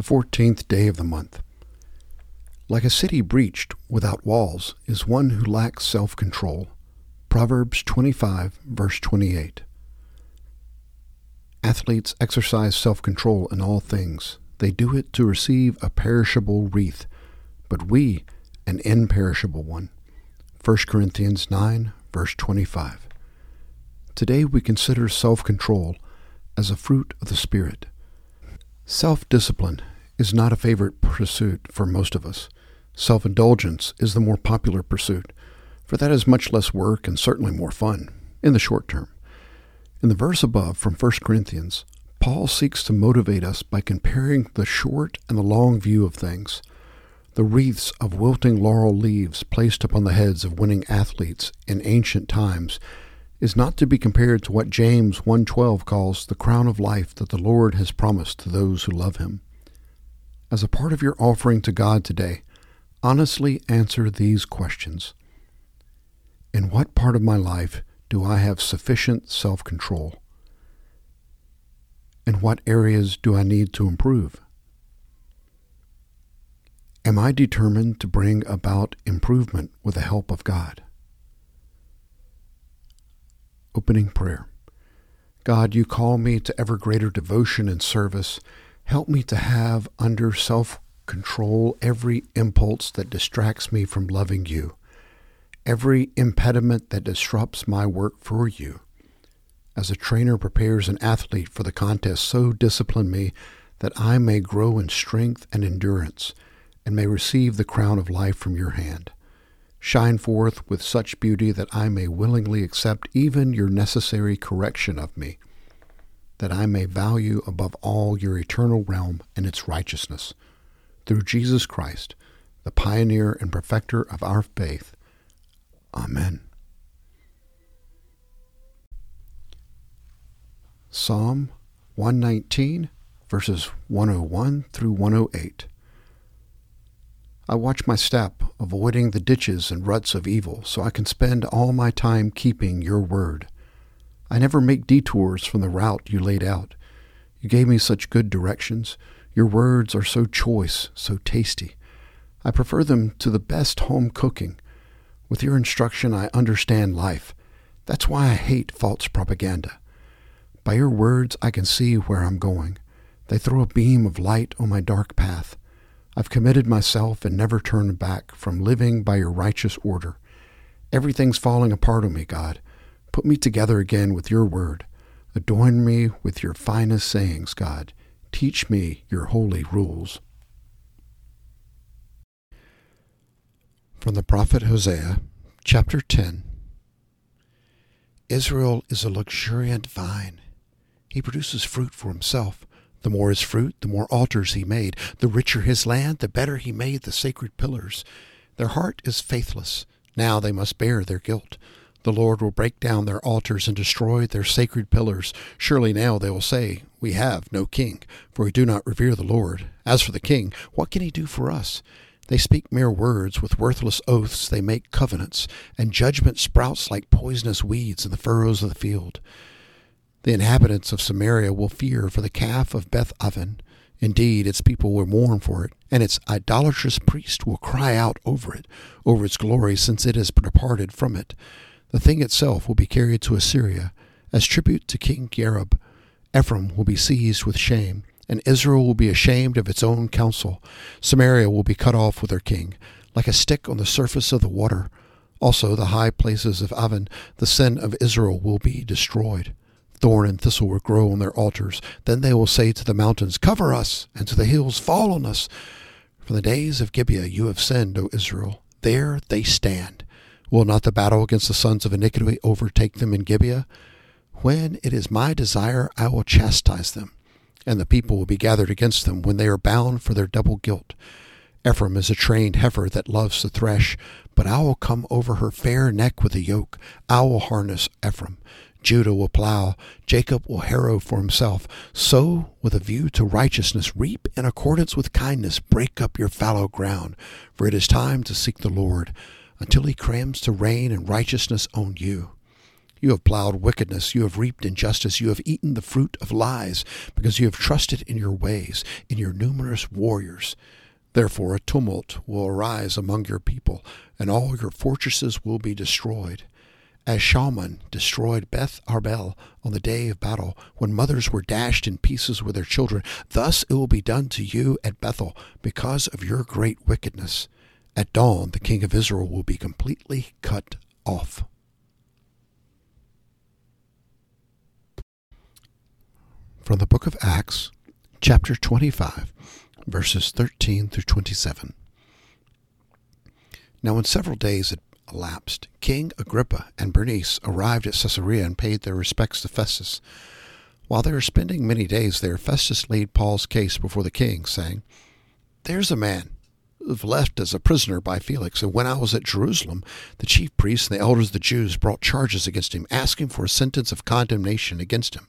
the fourteenth day of the month. Like a city breached without walls is one who lacks self control. Proverbs 25, verse 28. Athletes exercise self control in all things. They do it to receive a perishable wreath, but we an imperishable one. 1 Corinthians 9, verse 25. Today we consider self control as a fruit of the Spirit. Self discipline is not a favorite pursuit for most of us. Self indulgence is the more popular pursuit, for that is much less work and certainly more fun in the short term. In the verse above from 1 Corinthians, Paul seeks to motivate us by comparing the short and the long view of things. The wreaths of wilting laurel leaves placed upon the heads of winning athletes in ancient times is not to be compared to what James 1:12 calls the crown of life that the Lord has promised to those who love him. As a part of your offering to God today, honestly answer these questions. In what part of my life do I have sufficient self-control? In what areas do I need to improve? Am I determined to bring about improvement with the help of God? Opening prayer. God, you call me to ever greater devotion and service. Help me to have under self control every impulse that distracts me from loving you, every impediment that disrupts my work for you. As a trainer prepares an athlete for the contest, so discipline me that I may grow in strength and endurance and may receive the crown of life from your hand. Shine forth with such beauty that I may willingly accept even your necessary correction of me, that I may value above all your eternal realm and its righteousness. Through Jesus Christ, the pioneer and perfecter of our faith. Amen. Psalm 119, verses 101 through 108. I watch my step, avoiding the ditches and ruts of evil, so I can spend all my time keeping your word. I never make detours from the route you laid out. You gave me such good directions. Your words are so choice, so tasty. I prefer them to the best home cooking. With your instruction, I understand life. That's why I hate false propaganda. By your words, I can see where I'm going. They throw a beam of light on my dark path. I've committed myself and never turned back from living by your righteous order. Everything's falling apart on me, God. Put me together again with your word. Adorn me with your finest sayings, God. Teach me your holy rules. From the prophet Hosea, chapter 10 Israel is a luxuriant vine. He produces fruit for himself. The more his fruit, the more altars he made. The richer his land, the better he made the sacred pillars. Their heart is faithless. Now they must bear their guilt. The Lord will break down their altars and destroy their sacred pillars. Surely now they will say, We have no king, for we do not revere the Lord. As for the king, what can he do for us? They speak mere words. With worthless oaths they make covenants, and judgment sprouts like poisonous weeds in the furrows of the field. The inhabitants of Samaria will fear for the calf of Beth Aven. Indeed, its people will mourn for it, and its idolatrous priest will cry out over it, over its glory, since it has departed from it. The thing itself will be carried to Assyria as tribute to King Gareb. Ephraim will be seized with shame, and Israel will be ashamed of its own counsel. Samaria will be cut off with her king, like a stick on the surface of the water. Also, the high places of Aven, the sin of Israel, will be destroyed. Thorn and thistle will grow on their altars. Then they will say to the mountains, Cover us, and to the hills, Fall on us. From the days of Gibeah you have sinned, O Israel. There they stand. Will not the battle against the sons of iniquity overtake them in Gibeah? When it is my desire, I will chastise them, and the people will be gathered against them when they are bound for their double guilt. Ephraim is a trained heifer that loves to thresh, but I will come over her fair neck with a yoke. I will harness Ephraim. Judah will plow, Jacob will harrow for himself. So, with a view to righteousness, reap in accordance with kindness, break up your fallow ground, for it is time to seek the Lord, until he crams to rain and righteousness on you. You have plowed wickedness, you have reaped injustice, you have eaten the fruit of lies, because you have trusted in your ways, in your numerous warriors. Therefore a tumult will arise among your people, and all your fortresses will be destroyed. As Shalman destroyed Beth Arbel on the day of battle, when mothers were dashed in pieces with their children, thus it will be done to you at Bethel, because of your great wickedness. At dawn, the king of Israel will be completely cut off. From the book of Acts, chapter 25, verses 13 through 27. Now, when several days had elapsed, King Agrippa and Bernice arrived at Caesarea and paid their respects to Festus. While they were spending many days there, Festus laid Paul's case before the king, saying, There's a man who left as a prisoner by Felix, and when I was at Jerusalem, the chief priests and the elders of the Jews brought charges against him, asking for a sentence of condemnation against him.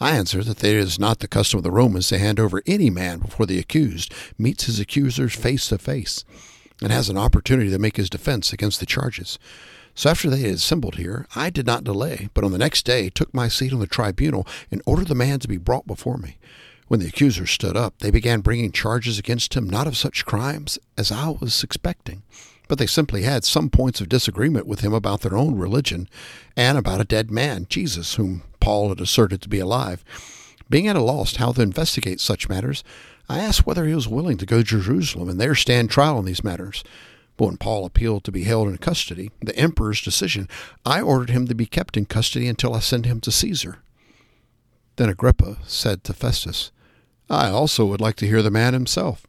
I answer that it is not the custom of the Romans to hand over any man before the accused meets his accusers face to face and has an opportunity to make his defense against the charges. So after they had assembled here, I did not delay, but on the next day took my seat on the tribunal and ordered the man to be brought before me. When the accusers stood up, they began bringing charges against him, not of such crimes as I was expecting, but they simply had some points of disagreement with him about their own religion and about a dead man, Jesus, whom Paul had asserted to be alive. Being at a loss how to investigate such matters, I asked whether he was willing to go to Jerusalem and there stand trial on these matters. But when Paul appealed to be held in custody, the emperor's decision, I ordered him to be kept in custody until I send him to Caesar. Then Agrippa said to Festus, I also would like to hear the man himself.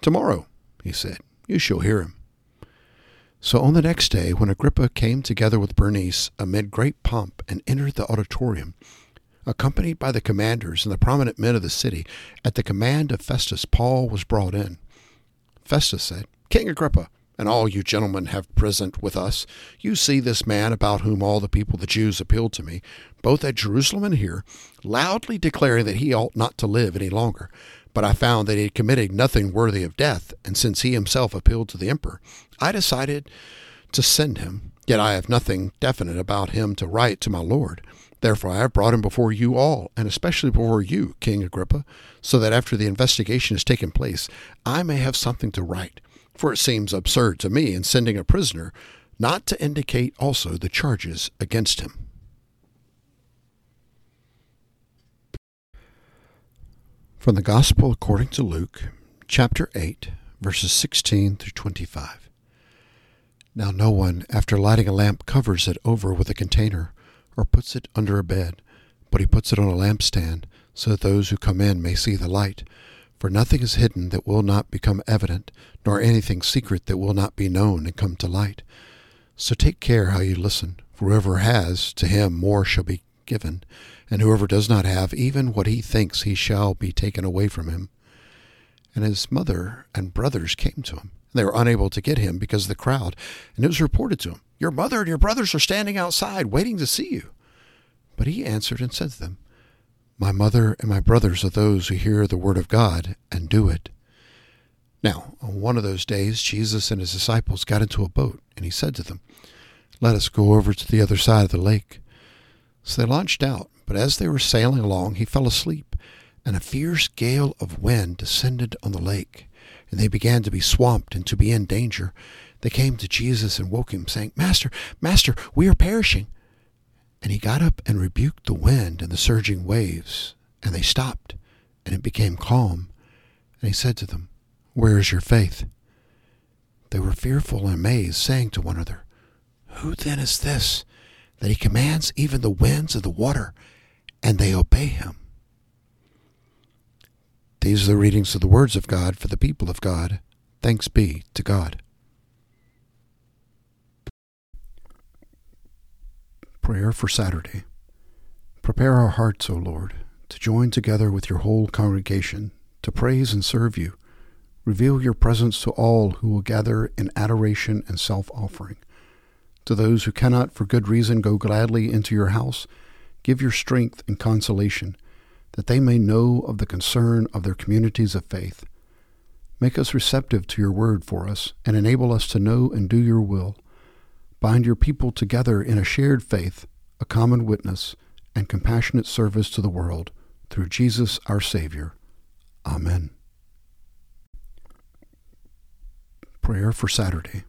Tomorrow, he said, you shall hear him. So on the next day, when Agrippa came together with Bernice amid great pomp and entered the auditorium, accompanied by the commanders and the prominent men of the city, at the command of Festus, Paul was brought in. Festus said, King Agrippa, and all you gentlemen have present with us, you see this man about whom all the people, the Jews, appealed to me, both at Jerusalem and here, loudly declaring that he ought not to live any longer. But I found that he had committed nothing worthy of death, and since he himself appealed to the emperor, I decided to send him. Yet I have nothing definite about him to write to my lord. Therefore I have brought him before you all, and especially before you, King Agrippa, so that after the investigation has taken place, I may have something to write. For it seems absurd to me in sending a prisoner not to indicate also the charges against him. From the Gospel according to Luke, chapter 8, verses 16 through 25. Now no one, after lighting a lamp, covers it over with a container, or puts it under a bed, but he puts it on a lampstand, so that those who come in may see the light. For nothing is hidden that will not become evident, nor anything secret that will not be known and come to light. So take care how you listen, for whoever has, to him more shall be given, and whoever does not have even what he thinks he shall be taken away from him. And his mother and brothers came to him. And they were unable to get him because of the crowd, and it was reported to him, Your mother and your brothers are standing outside waiting to see you. But he answered and said to them, My mother and my brothers are those who hear the word of God and do it. Now, on one of those days, Jesus and his disciples got into a boat, and he said to them, Let us go over to the other side of the lake. So they launched out, but as they were sailing along, he fell asleep, and a fierce gale of wind descended on the lake, and they began to be swamped and to be in danger. They came to Jesus and woke him, saying, Master, Master, we are perishing. And he got up and rebuked the wind and the surging waves, and they stopped, and it became calm. And he said to them, Where is your faith? They were fearful and amazed, saying to one another, Who then is this? that he commands even the winds of the water, and they obey him. These are the readings of the words of God for the people of God. Thanks be to God. Prayer for Saturday. Prepare our hearts, O Lord, to join together with your whole congregation to praise and serve you. Reveal your presence to all who will gather in adoration and self offering. To those who cannot for good reason go gladly into your house, give your strength and consolation, that they may know of the concern of their communities of faith. Make us receptive to your word for us, and enable us to know and do your will. Bind your people together in a shared faith, a common witness, and compassionate service to the world through Jesus our Savior. Amen. Prayer for Saturday.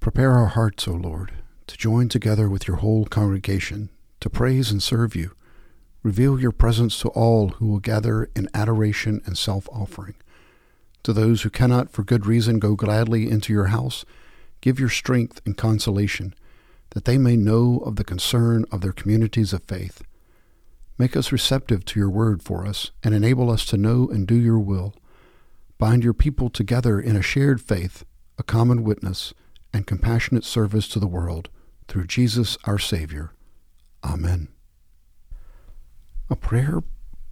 Prepare our hearts, O Lord, to join together with your whole congregation to praise and serve you. Reveal your presence to all who will gather in adoration and self offering. To those who cannot for good reason go gladly into your house, give your strength and consolation, that they may know of the concern of their communities of faith. Make us receptive to your word for us, and enable us to know and do your will. Bind your people together in a shared faith, a common witness, and compassionate service to the world, through Jesus our Savior. Amen. A prayer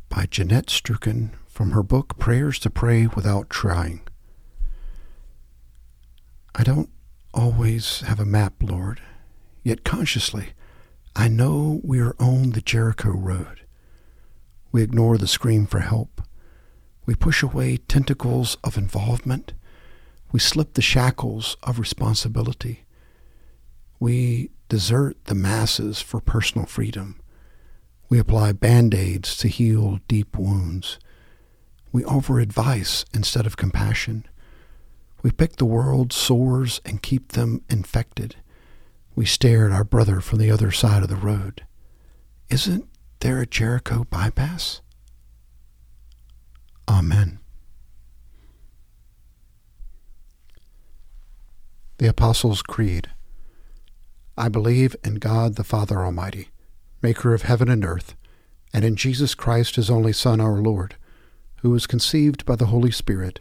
by Jeanette Struchen from her book Prayers to Pray Without Trying. I don't always have a map, Lord, yet consciously I know we are on the Jericho Road. We ignore the scream for help. We push away tentacles of involvement we slip the shackles of responsibility. We desert the masses for personal freedom. We apply band aids to heal deep wounds. We offer advice instead of compassion. We pick the world's sores and keep them infected. We stare at our brother from the other side of the road. Isn't there a Jericho bypass? Amen. The Apostles' Creed. I believe in God the Father Almighty, maker of heaven and earth, and in Jesus Christ, his only Son, our Lord, who was conceived by the Holy Spirit,